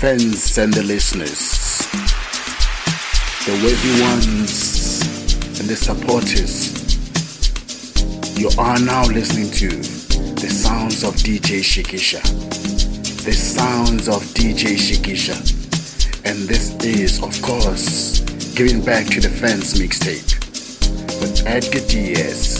fans and the listeners, the worthy ones and the supporters. You are now listening to the sounds of DJ Shikisha. The sounds of DJ Shikisha. And this is, of course, giving back to the fans mixtape with Edgar Diaz.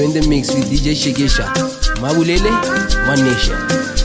You're in the mix with DJ Shigesha. Mabulele, One Nation.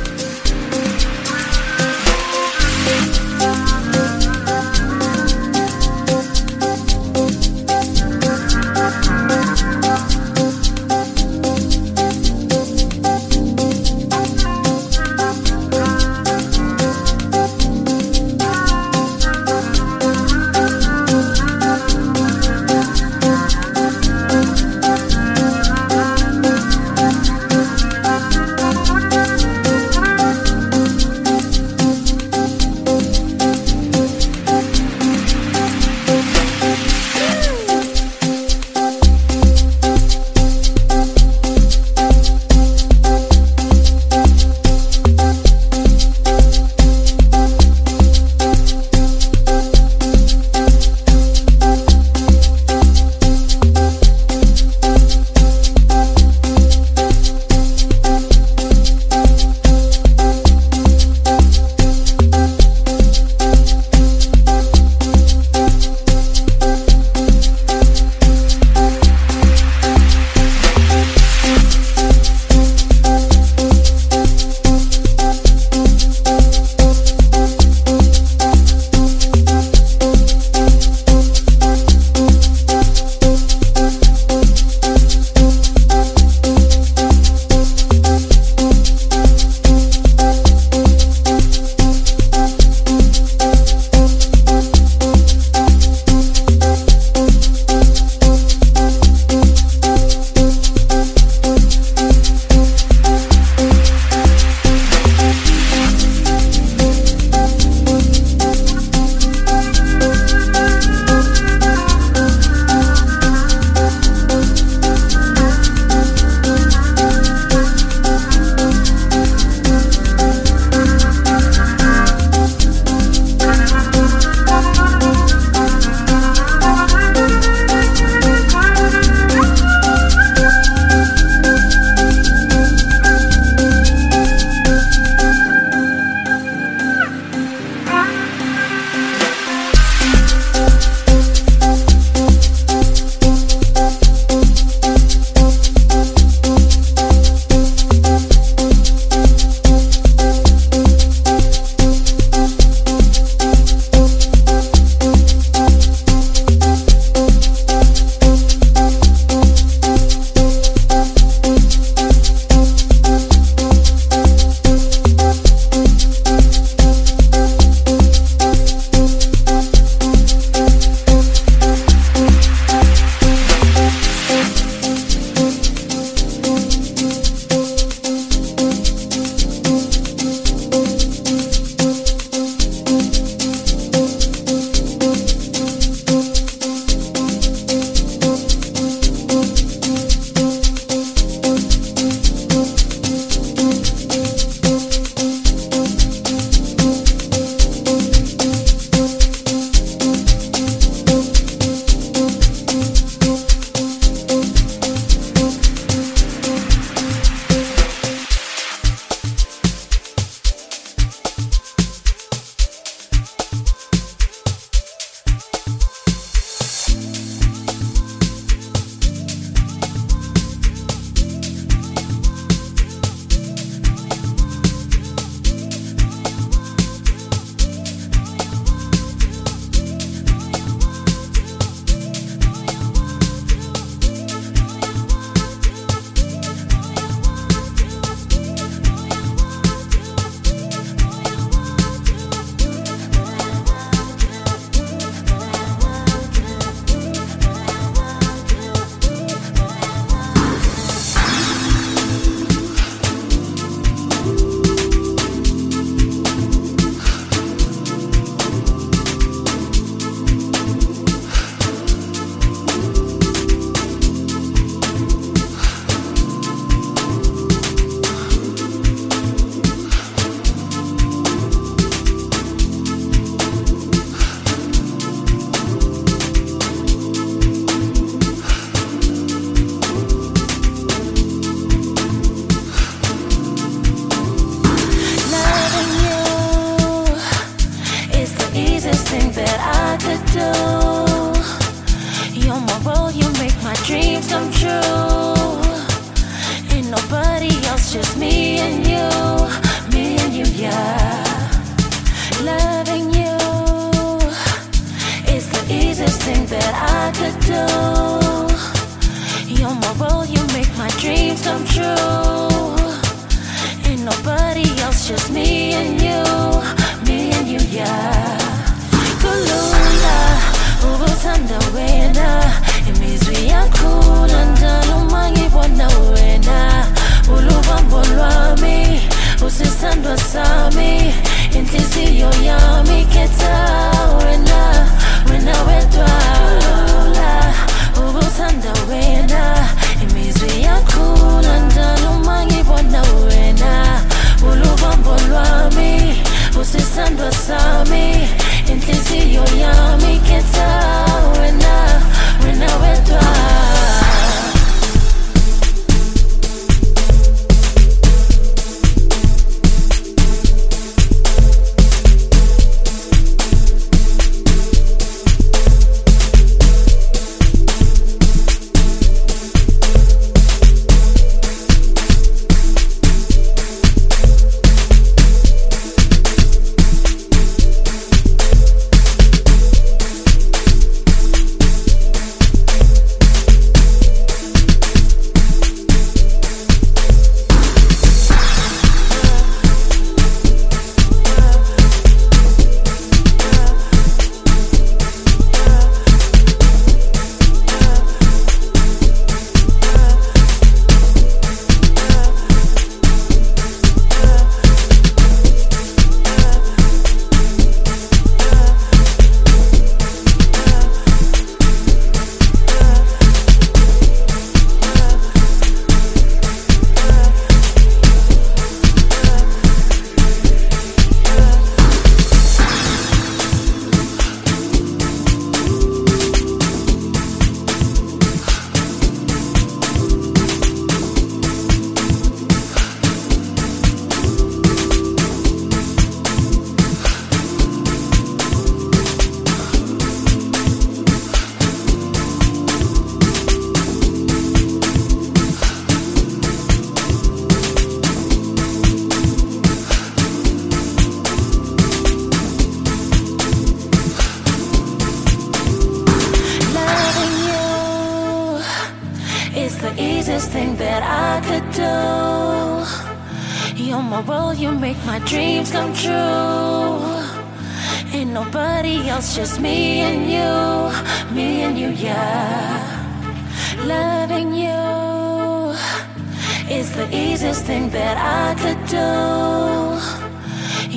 Is the easiest thing that I could do.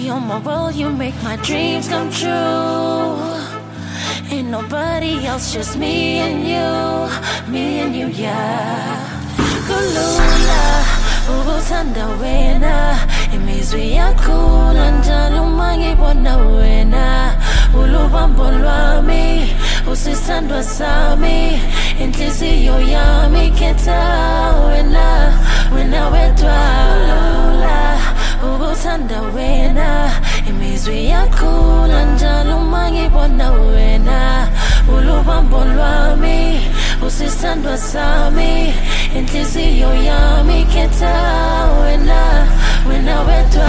You're my world, you make my dreams come true. Ain't nobody else, just me and you, me and you, yeah. Kulula, ubuthanda wena, imizwi yakhula njalo mangibona wena. Ulubambo lwami, usisandwa sami, inhliziyo yami khetha wena, wena wedwa. Kulula, ubuthanda wena, imizwi yakhula njalo mangibona wena. Ulubambo lwami, usisandwa sami, inhliziyo yami khetha wena, wena wedwa.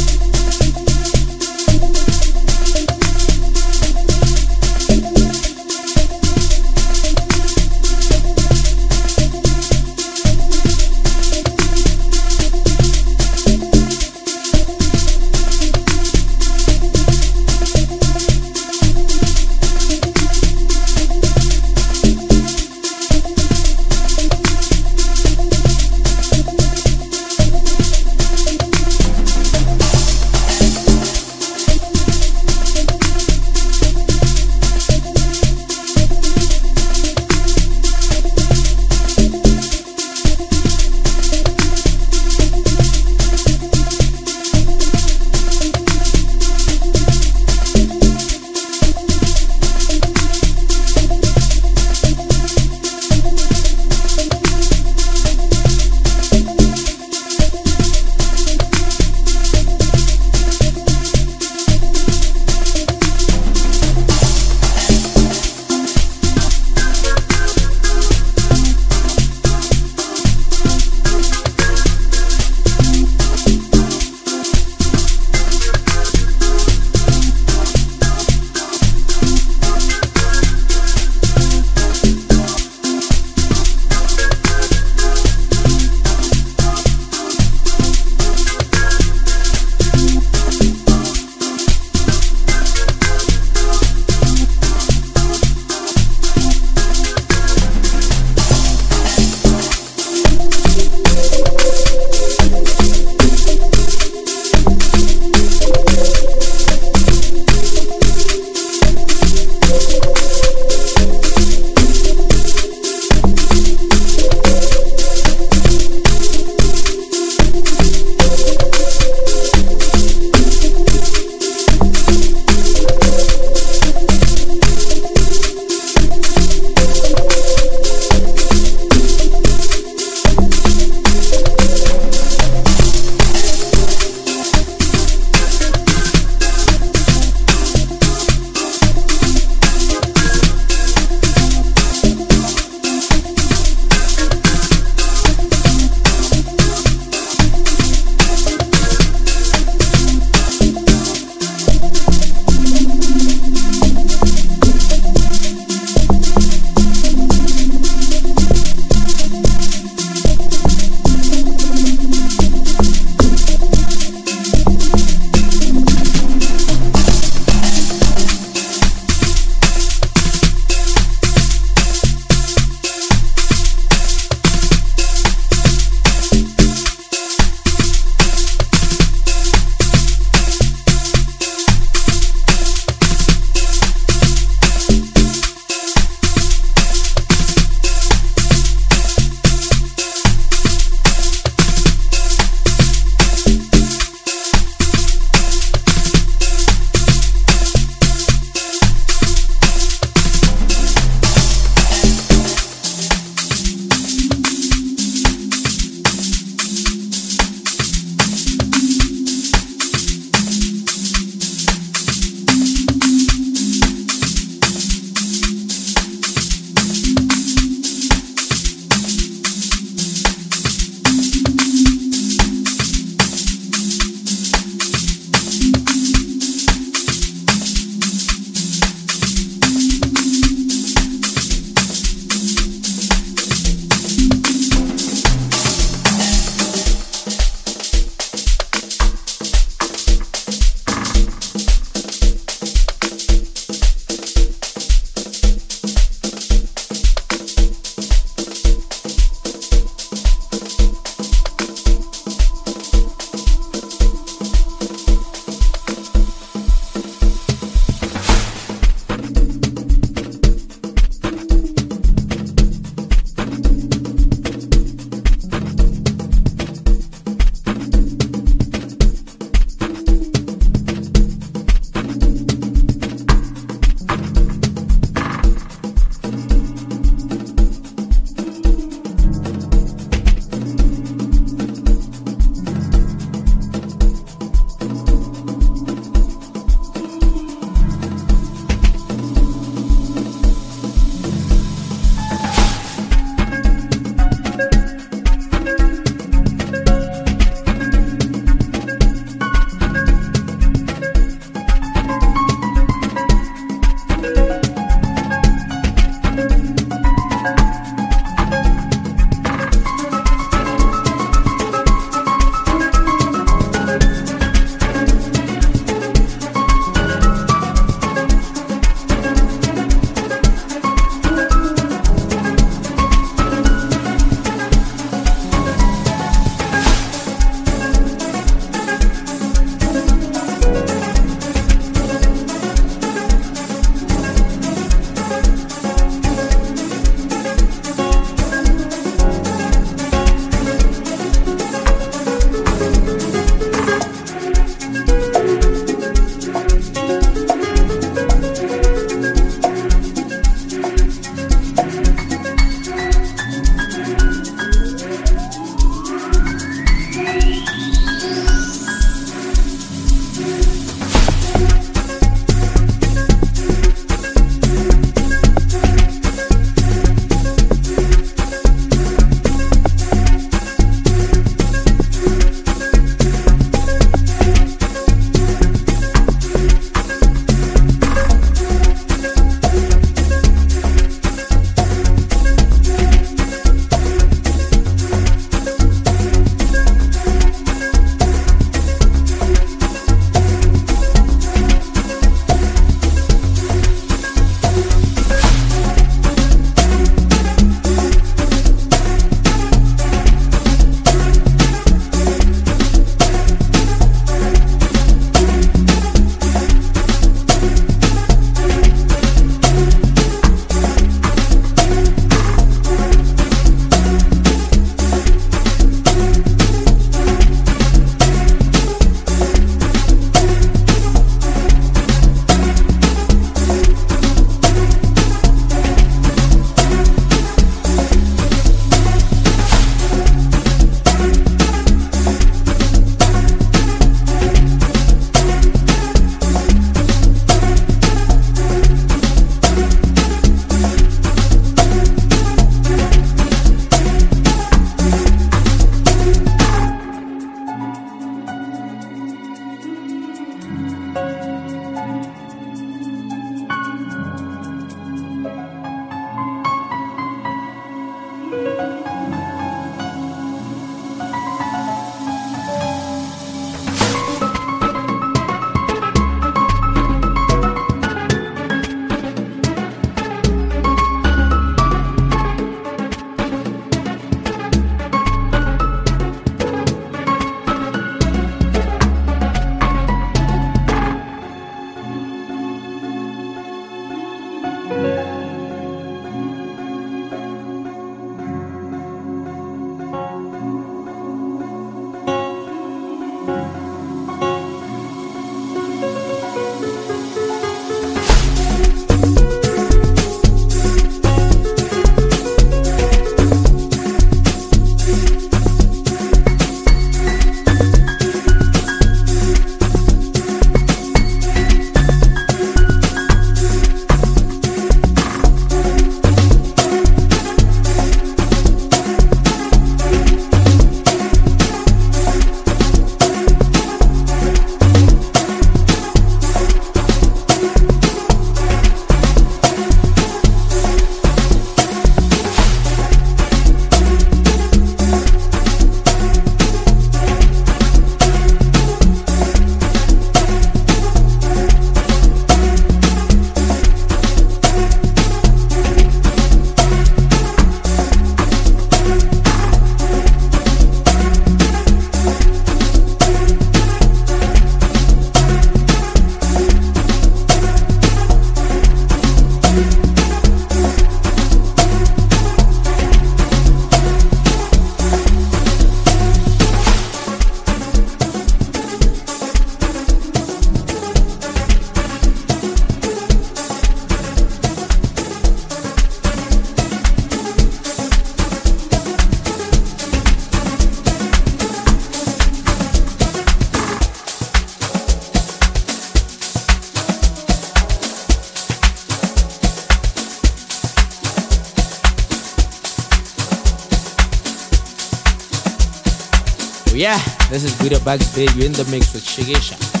Bugs. You're in the mix with Shigesha.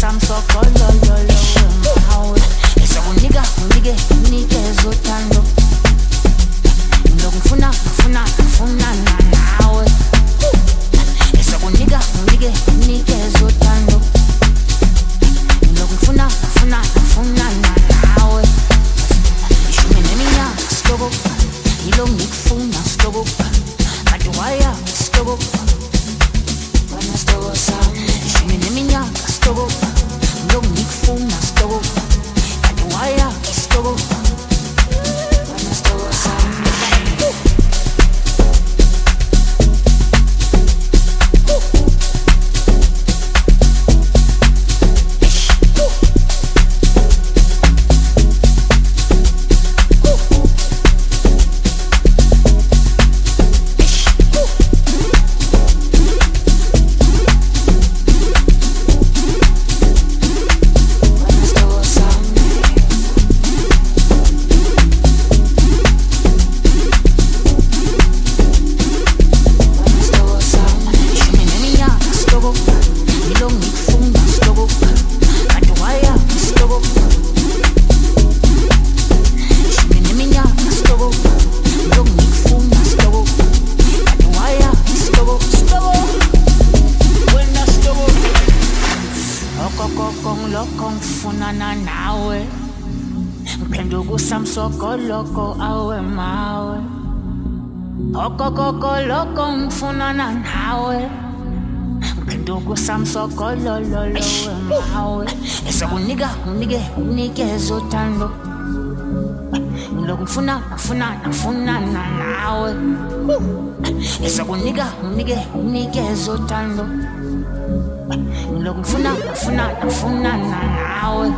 Samsokolololo ngifuna ngifunana nawe. Esokunika unike unikeze uthando ngilokhu ngifuna ngifuna ngifunana nawe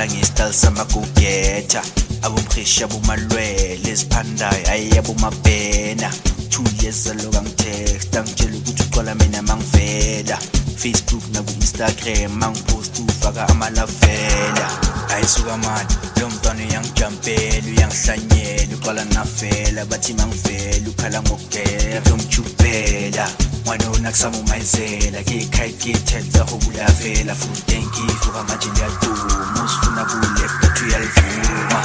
ngiqala ngesityle samagugetha abomhreshi abomalwele eziphandayo ayi abomabhena two years aloku angitexta ngitshela ukuthi uqala mina mangivela. facebook naku-instagram mang mangiposta ufaka amalafela ayisuka mani lo mntwana uyangijampela uyangihlanyela uqala nafela bathi mangivela ukhala ngokugera lomjubela ngwanona kusamumayizela ngekhaya kithetha okulavela futhi tenkivuka manje ndiyaduma usifuna kuleft but uyalivuma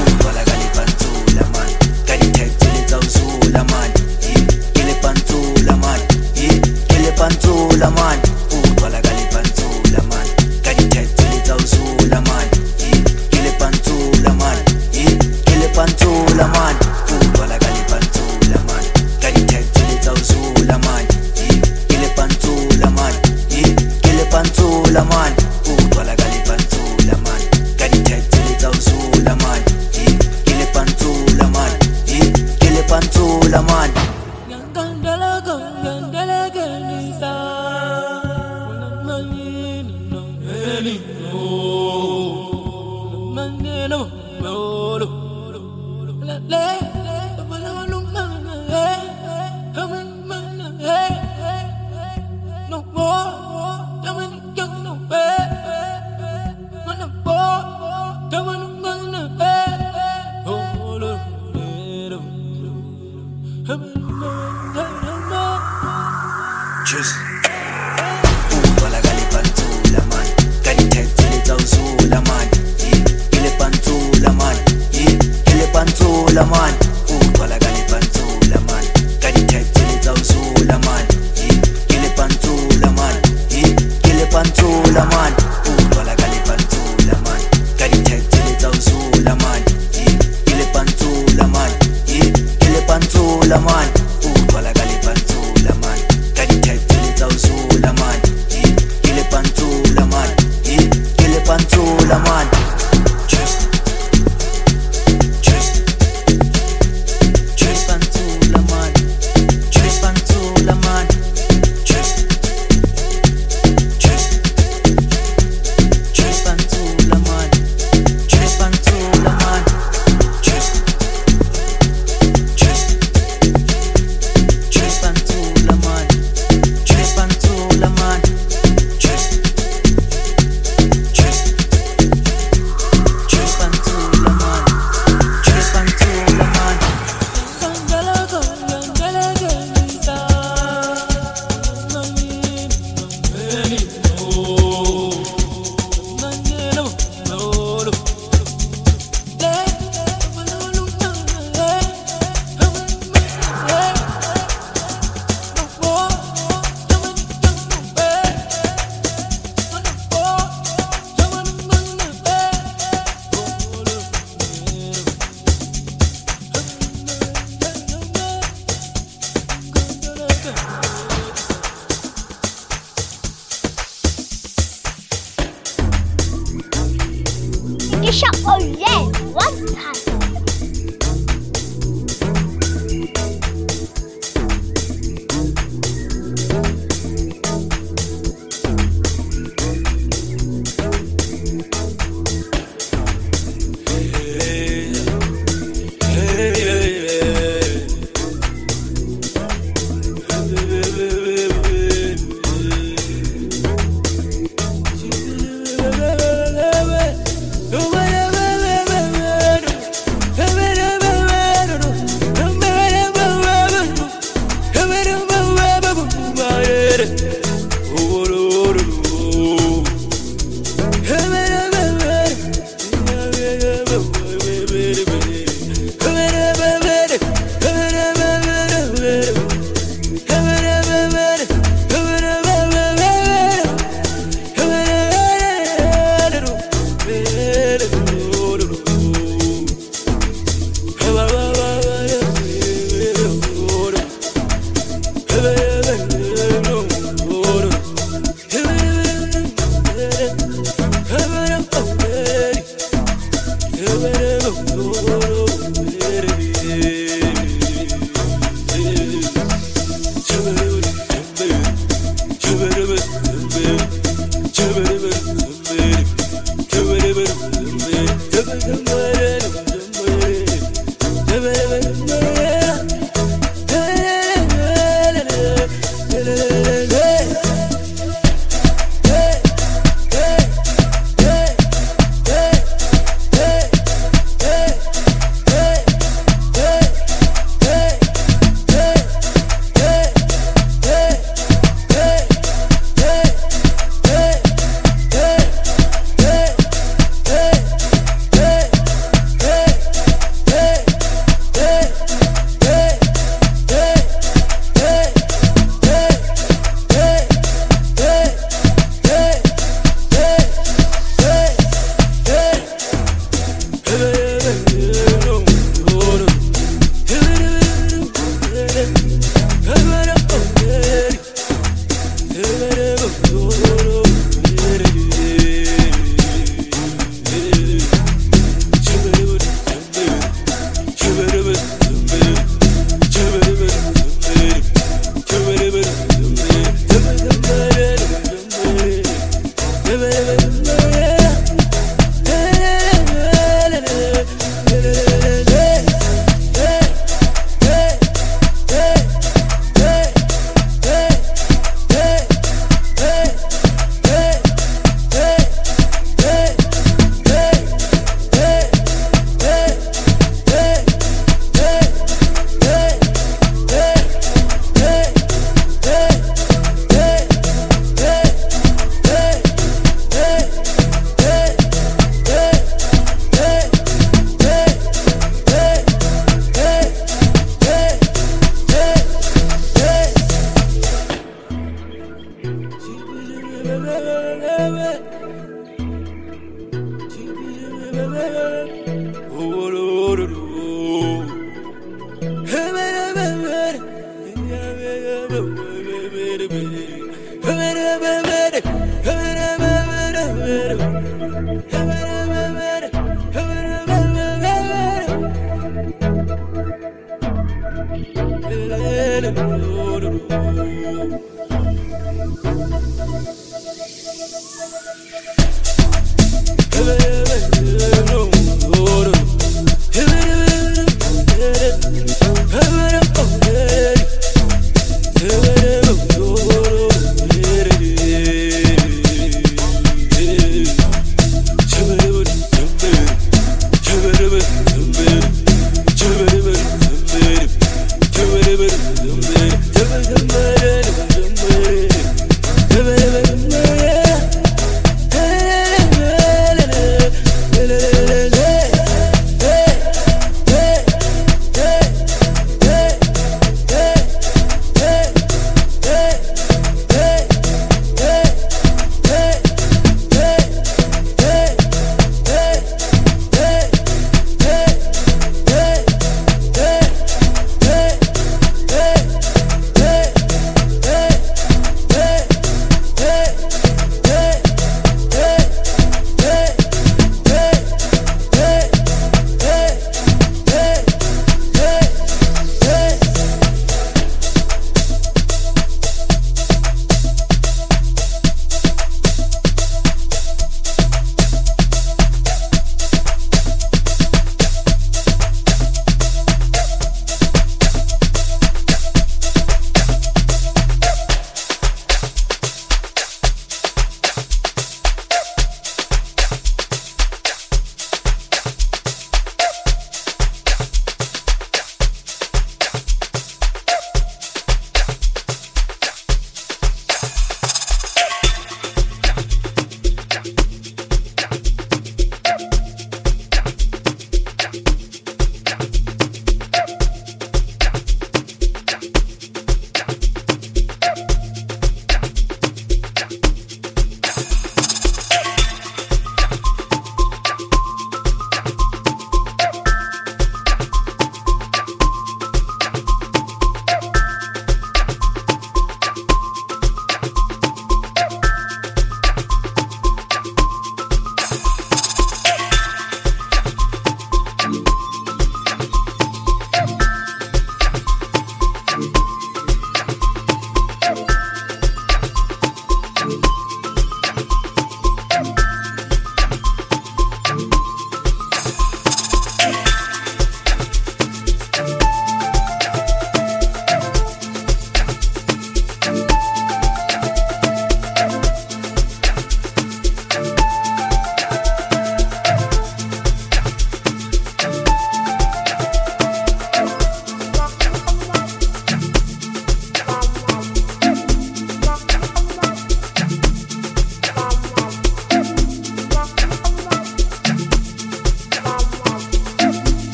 ugcwala kale bantula mani kale ndiyayibheletsa uzula mani kele bantula mani kele bantula mani kelepantsula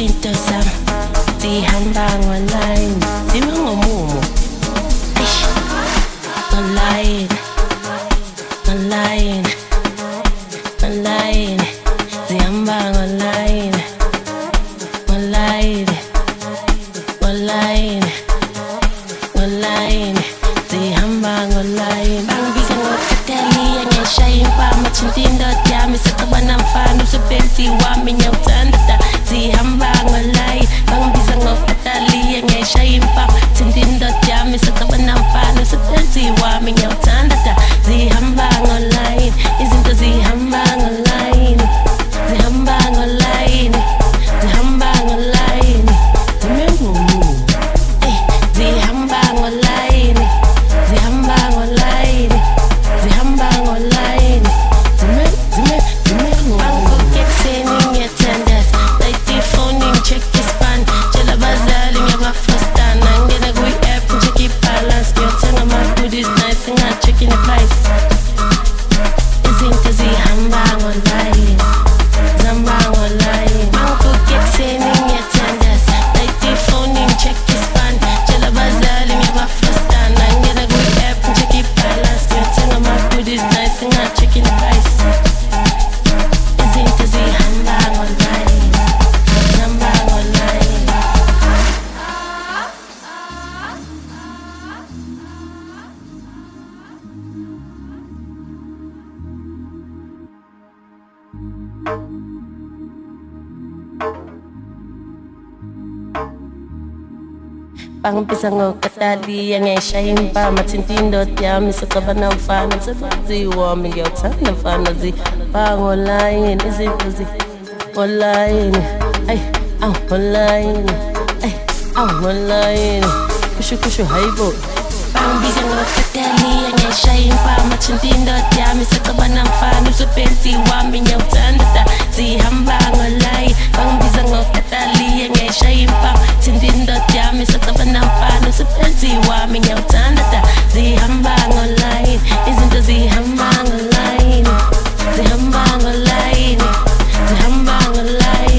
izinto zami zihamba ngolayini zime ngomumo online. shine by my tintin dot ya mi so cover now fan so fancy warm me girl turn the fantasy bang online is it busy online ay ah, I'm online ay ah, I'm online kushu kushu high boat bangibiza ngokatali angeshaya impama thinta indoda yami sexabana mfana usepensi wami ngiyawuthanda da zihamba ngolayi bangibiza ngokatali angeshaya impama thinta indoda yami sexabana mfana usepensi wami ngiyawuthanda da zihamba ngolayi izinto zihamba ngolayi zihamba ngolayi zihamba ngolayi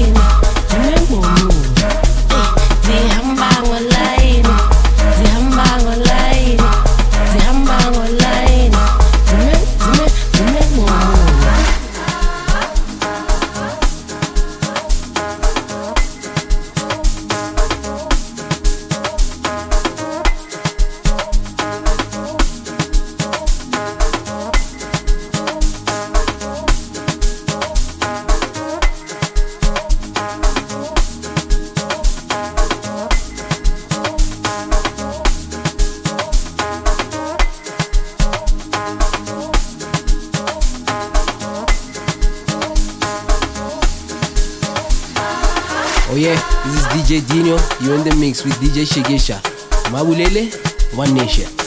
mix with DJ Shigesha. Mabulele, One Nation.